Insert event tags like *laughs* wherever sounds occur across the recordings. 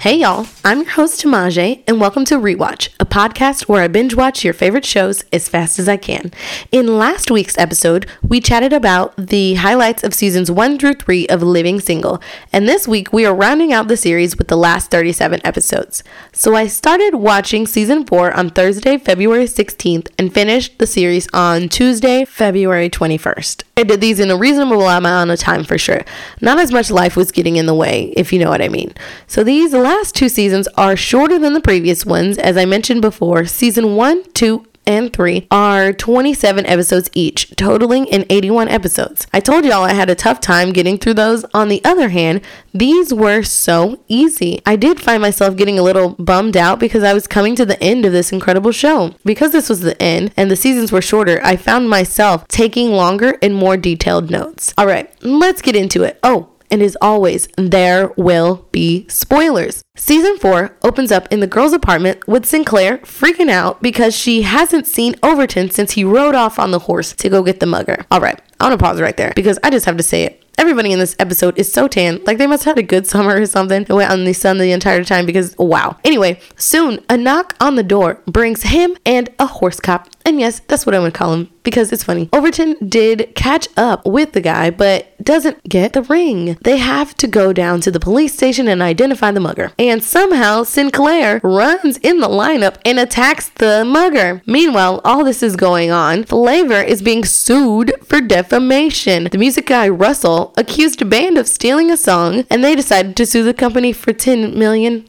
Hey y'all, I'm your host Tamaja, and welcome to Rewatch, a podcast where I binge watch your favorite shows as fast as I can. In last week's episode, we chatted about the highlights of seasons 1 through 3 of Living Single, and this week we are rounding out the series with the last 37 episodes. So I started watching season 4 on Thursday, February 16th, and finished the series on Tuesday, February 21st. I did these in a reasonable amount of time for sure. Not as much life was getting in the way, if you know what I mean. So these last two seasons are shorter than the previous ones. As I mentioned before, season 1, 2, and 3 are 27 episodes each, totaling in 81 episodes. I told y'all I had a tough time getting through those. On the other hand, these were so easy. I did find myself getting a little bummed out because I was coming to the end of this incredible show. Because this was the end and the seasons were shorter, I found myself taking longer and more detailed notes. All right, let's get into it. Oh, and as always, there will be spoilers. Season 4 opens up in the girl's apartment with Sinclair freaking out because she hasn't seen Overton since he rode off on the horse to go get the mugger. All right, I want to pause right there because I just have to say it. Everybody in this episode is so tan. Like they must have had a good *laughs* summer or something and went on the sun the entire time because wow. Anyway, soon a knock on the door brings him and a horse cop. And yes, that's what I would call him because it's funny. Overton did catch up with the guy, but doesn't get the ring. They have to go down to the police station and identify the mugger. And somehow Sinclair runs in the lineup and attacks the mugger. Meanwhile, all this is going on. Flavor is being sued for defamation. The music guy Russell accused a band of stealing a song, and they decided to sue the company for $10 million.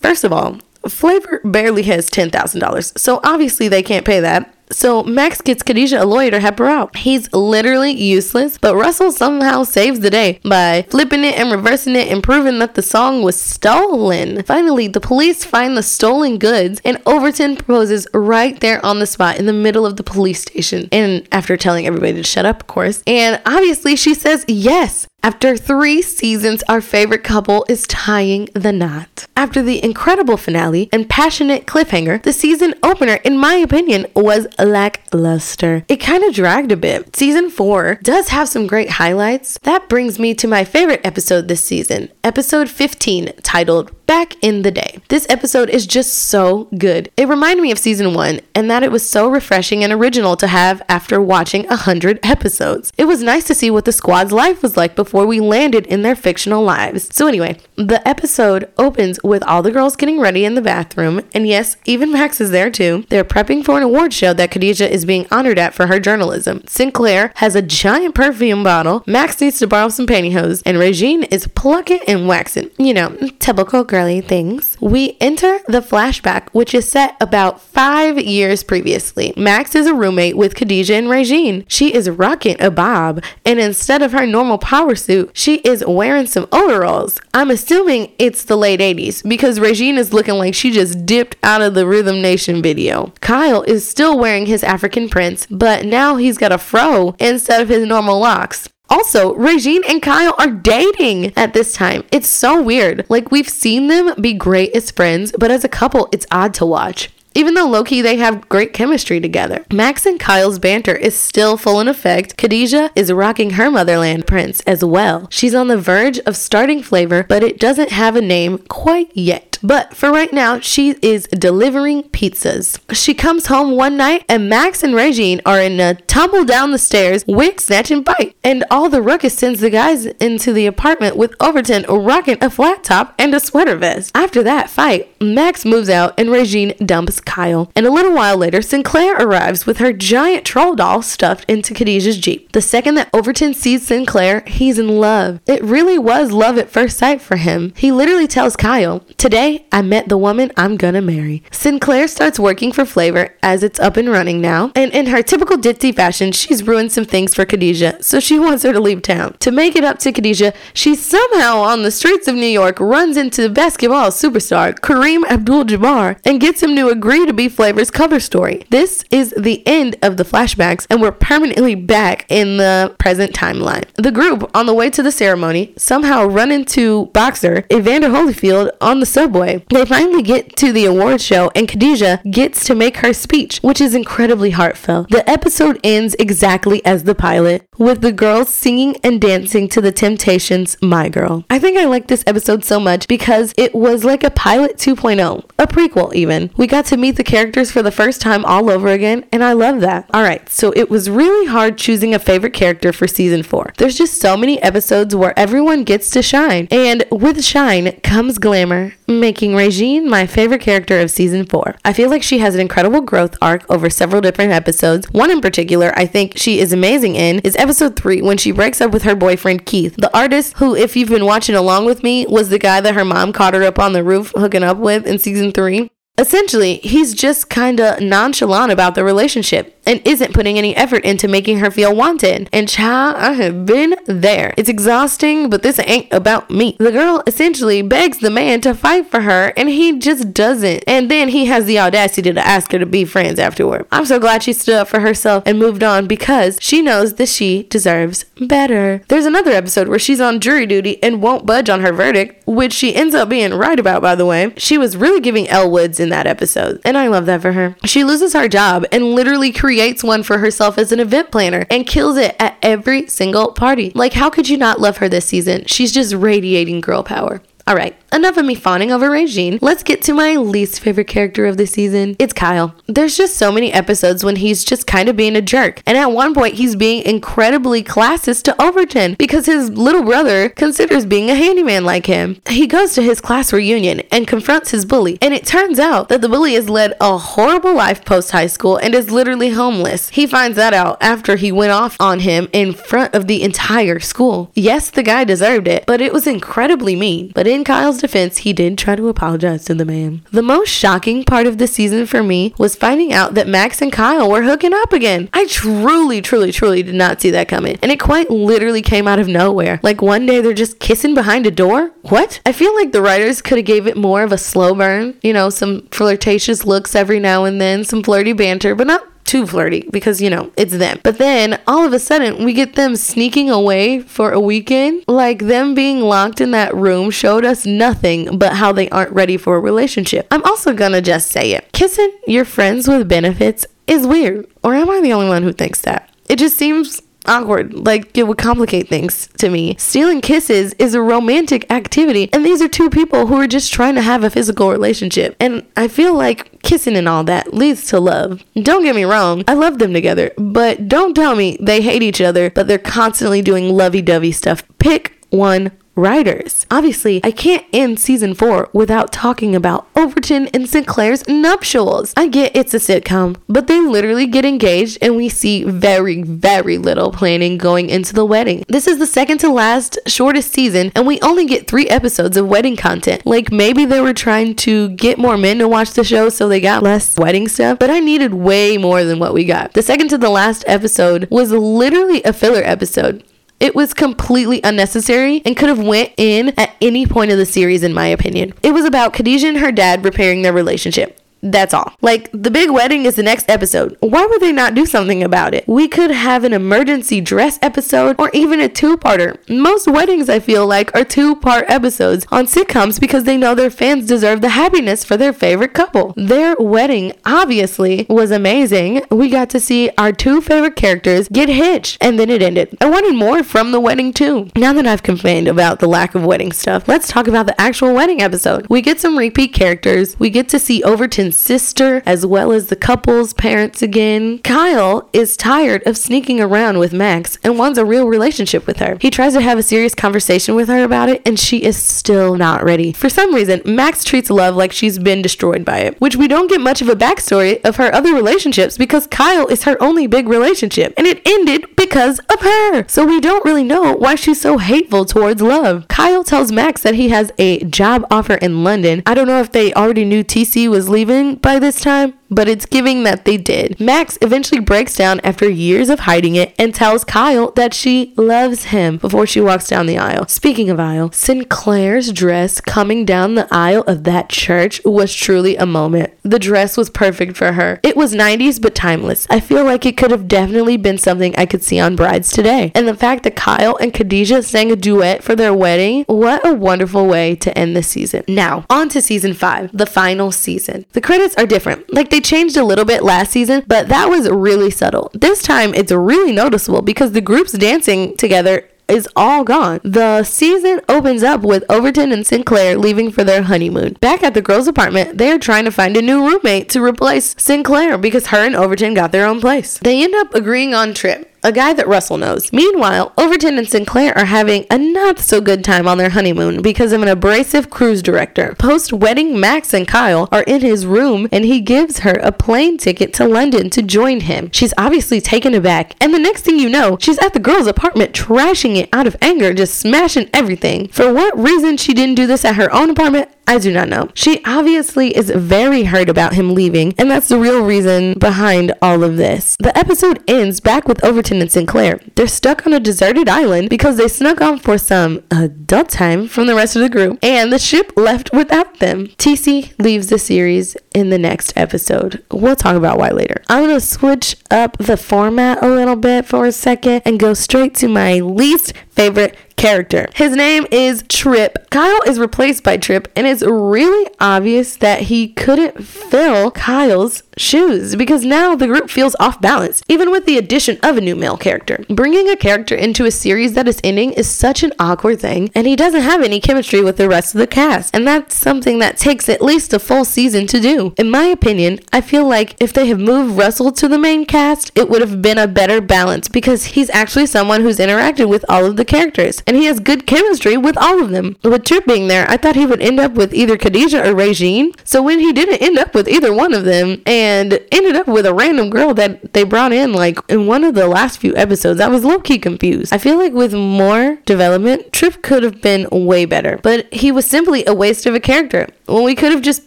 First of all, Flavor barely has $10,000, so obviously they can't pay that. So Max gets Khadijah a lawyer to help her out. He's literally useless, but Russell somehow saves the day by flipping it and reversing it and proving that the song was stolen. Finally, the police find the stolen goods and Overton proposes right there on the spot in the middle of the police station. And after telling everybody to shut up, of course. And obviously she says yes. After three seasons, our favorite couple is tying the knot. After the incredible finale and passionate cliffhanger, the season opener, in my opinion, was lackluster. It kind of dragged a bit. Season 4 does have some great highlights. That brings me to my favorite episode this season, episode 15, titled Back in the Day. This episode is just so good. It reminded me of season 1 and that it was so refreshing and original to have after watching a 100 episodes. It was nice to see what the squad's life was like before we landed in their fictional lives. So, anyway, the episode opens with all the girls getting ready in the bathroom, and yes, even Max is there too. They're prepping for an award show that Khadijah is being honored at for her journalism. Sinclair has a giant perfume bottle, Max needs to borrow some pantyhose, and Regine is plucking and waxing. You know, typical things. We enter the flashback, which is set about five years previously. Max is a roommate with Khadijah and Regine. She is rocking a bob, and instead of her normal power suit, she is wearing some overalls. I'm assuming it's the late 80s because Regine is looking like she just dipped out of the Rhythm Nation video. Kyle is still wearing his African prince, but now he's got a fro instead of his normal locks. Also, Regine and Kyle are dating at this time. It's so weird. Like, we've seen them be great as friends, but as a couple, it's odd to watch. Even though Loki they have great chemistry together. Max and Kyle's banter is still full in effect. Khadijah is rocking her motherland prince as well. She's on the verge of starting flavor, but it doesn't have a name quite yet. But for right now, she is delivering pizzas. She comes home one night and Max and Regine are in a tumble down the stairs, wig snatch and bite. And all the ruckus sends the guys into the apartment with Overton rocking a flat top and a sweater vest. After that fight, Max moves out and Regine dumps Kyle. And a little while later, Sinclair arrives with her giant troll doll stuffed into Khadijah's Jeep. The second that Overton sees Sinclair, he's in love. It really was love at first sight for him. He literally tells Kyle, Today, I met the woman I'm gonna marry. Sinclair starts working for Flavor as it's up and running now, and in her typical ditzy fashion, she's ruined some things for Khadijah, so she wants her to leave town. To make it up to Khadijah, she somehow on the streets of New York runs into the basketball superstar Kareem Abdul Jabbar and gets him to agree to be Flavor's cover story. This is the end of the flashbacks, and we're permanently back in the present timeline. The group, on the way to the ceremony, somehow run into boxer Evander Holyfield on the subway. They finally get to the award show, and Khadijah gets to make her speech, which is incredibly heartfelt. The episode ends exactly as the pilot with the girls singing and dancing to the Temptations' My Girl. I think I like this episode so much because it was like a pilot 2.0, a prequel even. We got to meet the characters for the first time all over again, and I love that. Alright, so it was really hard choosing a favorite character for season 4. There's just so many episodes where everyone gets to shine, and with shine comes glamour, making Regine my favorite character of season 4. I feel like she has an incredible growth arc over several different episodes. One in particular I think she is amazing in is episode 3 when she breaks up with her boyfriend Keith, the artist who, if you've been watching along with me, was the guy that her mom caught her up on the roof hooking up with in season 3. Essentially, he's just kinda nonchalant about the relationship and isn't putting any effort into making her feel wanted. And child, I have been there. It's exhausting, but this ain't about me. The girl essentially begs the man to fight for her, and he just doesn't. And then he has the audacity to ask her to be friends afterward. I'm so glad she stood up for herself and moved on because she knows that she deserves better. There's another episode where she's on jury duty and won't budge on her verdict, which she ends up being right about, by the way. She was really giving Elle Woods in that episode, and I love that for her. She loses her job and literally creates creates one for herself as an event planner and kills it at every single party. Like, how could you not love her this season? She's just radiating girl power. All right, enough of me fawning over Regine. Let's get to my least favorite character of the season. It's Kyle. There's just so many episodes when he's just kind of being a jerk. And at one point, he's being incredibly classist to Overton because his little brother considers being a handyman like him. He goes to his class reunion and confronts his bully. And it turns out that the bully has led a horrible life post high school and is literally homeless. He finds that out after he went off on him in front of the entire school. Yes, the guy deserved it, but it was incredibly mean. But in in Kyle's defense, he did try to apologize to the man. The most shocking part of the season for me was finding out that Max and Kyle were hooking up again. I truly, truly, truly did not see that coming. And it quite literally came out of nowhere. Like one day they're just kissing behind a door? What? I feel like the writers could have gave it more of a slow burn. You know, some flirtatious looks every now and then, some flirty banter, but not too flirty because you know it's them. But then all of a sudden we get them sneaking away for a weekend. Like them being locked in that room showed us nothing but how they aren't ready for a relationship. I'm also gonna just say it. Kissing your friends with benefits is weird. Or am I the only one who thinks that? It just seems awkward. Like it would complicate things to me. Stealing kisses is a romantic activity, and these are two people who are just trying to have a physical relationship. And I feel like kissing and all that leads to love. Don't get me wrong, I love them together, but don't tell me they hate each other, but they're constantly doing lovey dovey stuff. Pick one writers. Obviously, I can't end season four without talking about Overton and Sinclair's nuptials. I get it's a sitcom, but they literally get engaged and we see very, very little planning going into the wedding. This is the second to last shortest season, and we only get three episodes of wedding content. Like maybe they were trying to get more men to watch the show so they got less wedding stuff, but I needed way more than what we got. The second to the last episode was literally a filler episode. It was completely unnecessary and could have went in at any point of the series in my opinion. It was about Khadijah and her dad repairing their relationship. That's all. Like, the big wedding is the next episode. Why would they not do something about it? We could have an emergency dress episode or even a two parter. Most weddings, I feel like, are two part episodes on sitcoms because they know their fans deserve the happiness for their favorite couple. Their wedding, obviously, was amazing. We got to see our two favorite characters get hitched, and then it ended. I wanted more from the wedding, too. Now that I've complained about the lack of wedding stuff, let's talk about the actual wedding episode. We get some repeat characters, we get to see Overton sister, as well as the couple's parents again. Kyle is tired of sneaking around with Max and wants a real relationship with her. He tries to have a serious conversation with her about it, and she is still not ready. For some reason, Max treats love like she's been destroyed by it, which we don't get much of a backstory of her other relationships because Kyle is her only big relationship, and it ended because of her. So we don't really know why she's so hateful towards love. Kyle tells Max that he has a job offer in London. I don't know if they already knew TC was leaving by this time but it's giving that they did. Max eventually breaks down after years of hiding it and tells Kyle that she loves him before she walks down the aisle. Speaking of aisle, Sinclair's dress coming down the aisle of that church was truly a moment. The dress was perfect for her. It was 90s but timeless. I feel like it could have definitely been something I could see on brides today. And the fact that Kyle and Khadijah sang a duet for their wedding, what a wonderful way to end the season. Now, on to season 5, the final season. The credits are different. Like they they changed a little bit last season, but that was really subtle. This time it's really noticeable because the groups dancing together is all gone. The season opens up with Overton and Sinclair leaving for their honeymoon. Back at the girls' apartment, they are trying to find a new roommate to replace Sinclair because her and Overton got their own place. They end up agreeing on Trip a guy that Russell knows. Meanwhile, Overton and Sinclair are having a not so good time on their honeymoon because of an abrasive cruise director. Post wedding, Max and Kyle are in his room and he gives her a plane ticket to London to join him. She's obviously taken aback, and the next thing you know, she's at the girl's apartment trashing it out of anger, just smashing everything. For what reason she didn't do this at her own apartment, I do not know. She obviously is very hurt about him leaving, and that's the real reason behind all of this. The episode ends back with Overton and Sinclair. They're stuck on a deserted island because they snuck off for some adult time from the rest of the group, and the ship left without them. TC leaves the series in the next episode. We'll talk about why later. I'm gonna switch up the format a little bit for a second and go straight to my least favorite character. His name is Trip. Kyle is replaced by Trip, and it's really obvious that he couldn't fill Kyle's shoes because now the group feels off balance, even with the addition of a new male character. Bringing a character into a series that is ending is such an awkward thing, and he doesn't have any chemistry with the rest of the cast, and that's something that takes at least a full season to do. In my opinion, I feel like if they have moved Russell to the main cast, it would have been a better balance because he's actually someone who's interacted with all of the characters and he has good chemistry with all of them. With Trip being there, I thought he would end up with either Khadijah or Regine. So when he didn't end up with either one of them and ended up with a random girl that they brought in like in one of the last few episodes, I was low key confused. I feel like with more development, Trip could have been way better, but he was simply a waste of a character when we could have just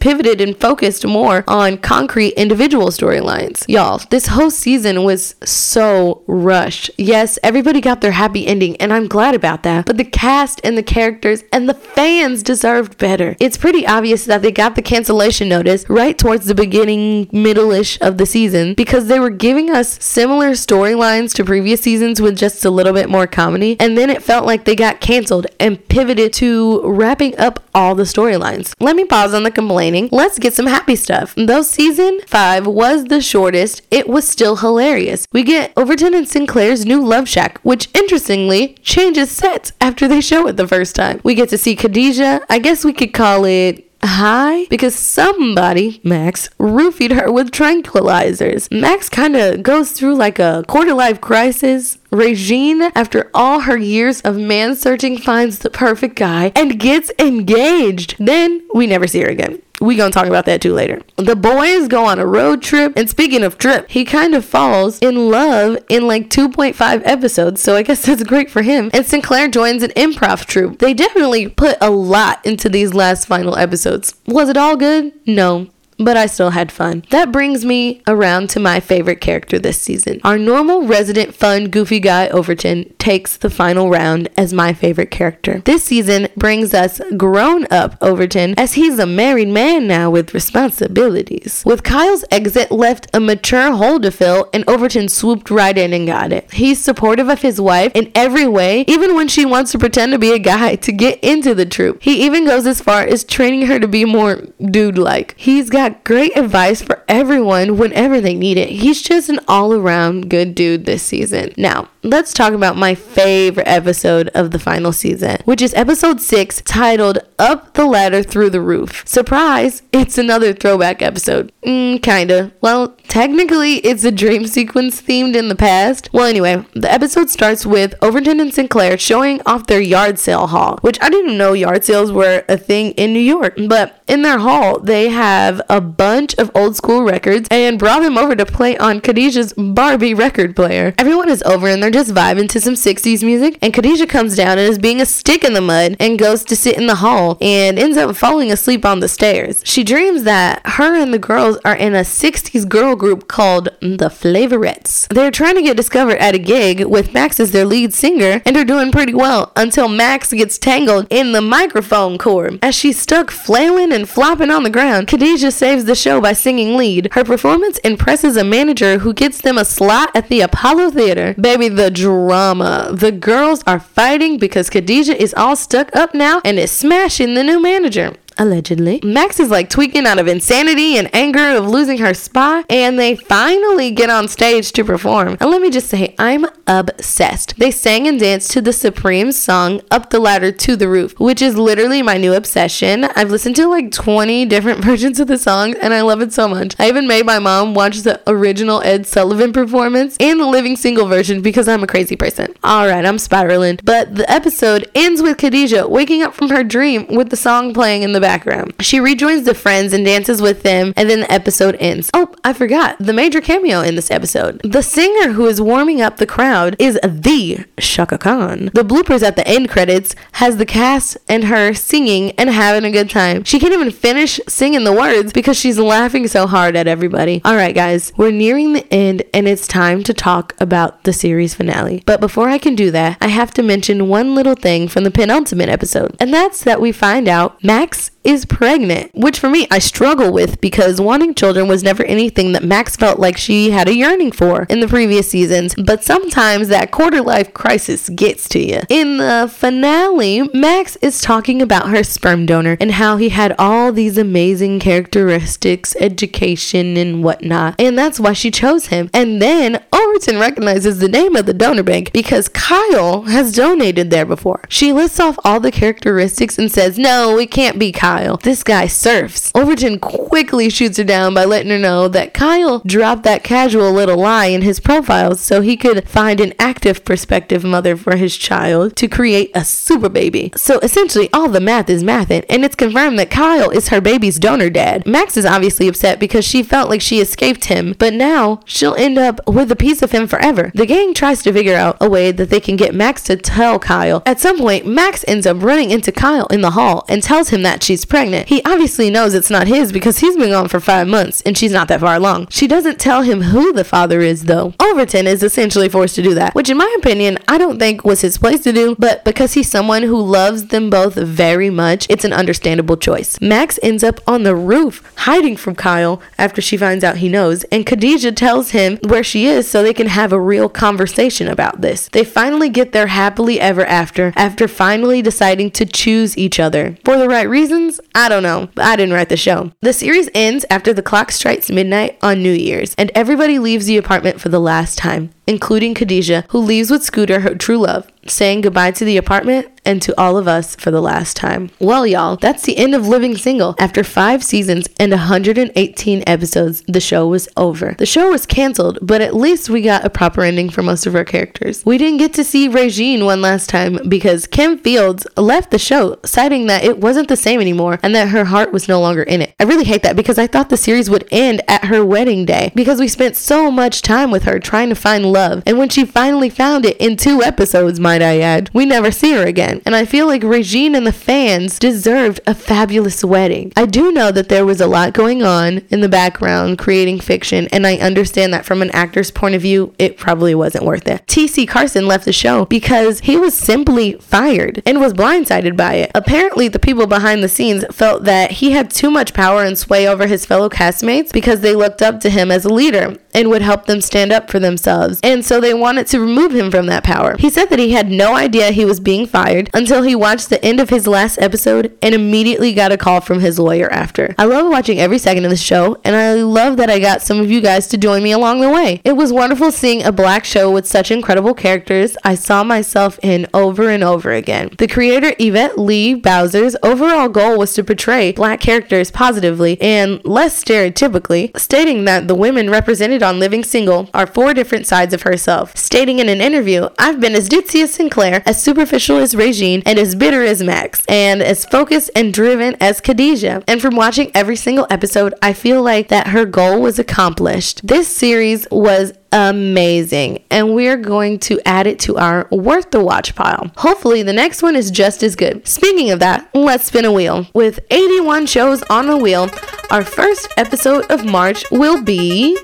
pivoted and focused more on concrete individual storylines. Y'all, this whole season was so rushed. Yes, everybody got their happy ending, and I'm glad about that that, but the cast and the characters and the fans deserved better. It's pretty obvious that they got the cancellation notice right towards the beginning, middle-ish of the season because they were giving us similar storylines to previous seasons with just a little bit more comedy, and then it felt like they got canceled and pivoted to wrapping up all the storylines. Let me pause on the complaining. Let's get some happy stuff. Though season 5 was the shortest, it was still hilarious. We get Overton and Sinclair's new love shack, which interestingly changes sets after they show it the first time. We get to see Khadijah. I guess we could call it high because somebody, Max, roofied her with tranquilizers. Max kind of goes through like a quarter life crisis. Regine, after all her years of man searching, finds the perfect guy and gets engaged. Then we never see her again we gonna talk about that too later. The boys go on a road trip, and speaking of trip, he kind of falls in love in like 2.5 episodes, so I guess *laughs* that's great for him. And Sinclair joins an improv troupe. They definitely put a lot into these last final episodes. Was it all good? No but I still had fun. That brings me around to my favorite character this season. Our normal resident fun goofy guy Overton takes the final round as my favorite character. This season brings us grown up Overton as he's a married man now with responsibilities. With Kyle's exit left a mature hole to fill and Overton swooped right in and got it. He's supportive of his wife in every way, even when she wants to pretend to be a guy to get into the troupe. He even goes as far as training her to be more dude like. He's got great advice for everyone whenever they need it. He's just an all around good dude this season. Now, let's talk about my favorite episode of the final season, which is episode 6 titled Up the Ladder Through the Roof. Surprise, it's another throwback episode. Mm, kinda. Well, technically, it's a dream sequence themed in the past. Well, anyway, the episode starts with Overton and Sinclair showing off their yard sale haul, which I didn't know yard sales were a thing in New York, but in their hall, they have a bunch of old school records and brought them over to play on Khadijah's Barbie record player. Everyone is over and they're just vibing to some 60s music, and Khadijah comes down and is being a stick in the mud and goes to sit in the hall and ends up falling asleep on the stairs. She dreams that her and the girls are in a 60s girl group called the Flavorettes. They're trying to get discovered at a gig with Max as their lead singer and are doing pretty well until Max gets tangled in the microphone cord. As she's stuck flailing and flopping on the ground, Khadijah saves the show by singing lead. Her performance impresses a manager who gets them a slot at the Apollo Theater. Baby, the drama. The girls are fighting because Khadijah is all stuck up now and is smashing the new manager. Allegedly. Max is like tweaking out of insanity and anger of losing her spot, and they finally get on stage to perform. And let me just say, I'm obsessed. They sang and danced to the Supreme song Up the Ladder to the Roof, which is literally my new obsession. I've listened to like 20 different *laughs* versions of the song, and I love it so much. I even made my mom watch the original Ed Sullivan performance and the living single version because I'm a crazy person. Alright, I'm spiraling. But the episode ends with Khadijah waking up from her dream with the song playing in the background. She rejoins the friends and dances with them, and then the episode ends. Oh, I forgot the major cameo in this episode. The singer who is warming up the crowd is the Chaka Khan. The bloopers at the end credits has the cast and her singing and having a good time. She can't even finish singing the words because she's laughing so hard at everybody. All right, guys, we're nearing the end and it's time to talk about the series finale. But before I can do that, I have to mention one little thing from the penultimate episode, and that's that we find out Max is pregnant, which for me I struggle with because wanting children was never anything that Max felt like she had a yearning for in the previous seasons, but sometimes that quarter life crisis gets to you. In the finale, Max is talking about her sperm donor and how he had all these amazing characteristics, education, and whatnot, and that's why she chose him. And then Overton recognizes the name of the donor bank because Kyle has donated there before. She lists off all the characteristics and says, No, it can't be Kyle. Kyle. This guy surfs. Overton quickly shoots her down by letting her know that Kyle dropped that casual little lie in his profile so he could find an active prospective mother for his child to create a super baby. So essentially, all the math is mathing, and it's confirmed that Kyle is her baby's donor dad. Max is obviously upset because she felt like she escaped him, but now she'll end up with a piece of him forever. The gang tries to figure out a way that they can get Max to tell Kyle. At some point, Max ends up running into Kyle in the hall and tells him that she's pregnant. He obviously knows it's not his because he's been gone for five months and she's not that far along. She doesn't tell him who the father is, though. Overton is essentially forced to do that, which, in my opinion, I don't think was his place to do, but because he's someone who loves them both very much, it's an understandable choice. Max ends up on the roof, hiding from Kyle after she finds out he knows, and Khadijah tells him where she is so they can have a real conversation about this. They finally get there happily ever after, after finally deciding to choose each other. For the right reasons? I don't know, but I didn't write the show. The series ends after the clock strikes midnight on New Year's, and everybody leaves the apartment for the last time including Khadijah, who leaves with Scooter, her true love, saying goodbye to the apartment and to all of us for the last time. Well, y'all, that's the end of Living Single. After five seasons and 118 episodes, the show was over. The show was canceled, but at least we got a proper ending for most of our characters. We didn't get to see Regine one last time because Kim Fields left the show, citing that it wasn't the same anymore and that her heart was no longer in it. I really hate that because I thought the series would end at her wedding day because we spent so much time with her trying to find love. And when she finally found it in two episodes, might I add, we never see her again. And I feel like Regine and the fans deserved a fabulous wedding. I do know that there was a lot going on in the background creating fiction, and I understand that from an actor's point of view, it probably wasn't worth it. T.C. Carson left the show because he was simply fired and was blindsided by it. Apparently, the people behind the scenes felt that he had too much power and sway over his fellow castmates because they looked up to him as a leader and would help them stand up for themselves. And so they wanted to remove him from that power. He said that he had no idea he was being fired until he watched the end of his last episode and immediately got a call from his lawyer after. I love watching every second of the show, and I love that I got some of you guys to join me along the way. It was wonderful seeing a black show with such incredible characters I saw myself in over and over again. The creator Yvette Lee Bowser's overall goal was to portray black characters positively and less stereotypically, stating that the women represented on Living Single are four different sides of herself, stating in an interview, I've been as ditzy as Sinclair, as superficial as Regine, and as bitter as Max, and as focused and driven as Khadijah. And from watching every single episode, I feel like that her goal was accomplished. This series was amazing and we're going to add it to our worth the watch pile. Hopefully the next one is just as good. Speaking of that, let's spin a wheel. With 81 shows on the wheel, our first episode of March will be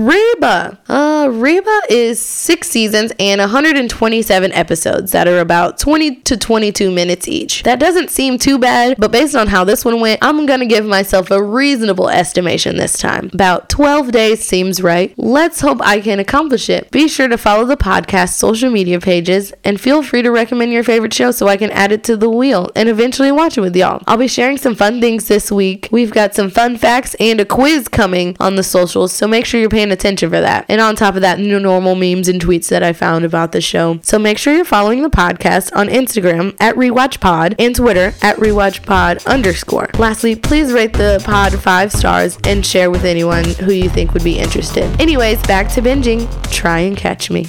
Reba. Uh, Reba is six seasons and 127 episodes that are about 20 to 22 minutes each. That doesn't seem too bad, but based on how this one went, I'm gonna give myself a reasonable estimation this time. About 12 days seems right. Let's hope I can accomplish it. Be sure to follow the podcast social media pages and feel free to recommend your favorite show so I can add it to the wheel and eventually watch it with y'all. I'll be sharing some fun things this week. We've got some fun facts and a quiz coming on the socials, so make sure you're paying attention for that. And on top of that, normal memes and tweets that I found about the show. So make sure you're following the podcast on Instagram at RewatchPod and Twitter at RewatchPod underscore. Lastly, please rate the pod five stars and share with anyone who you think would be interested. Anyways, back to binging. Try and catch me.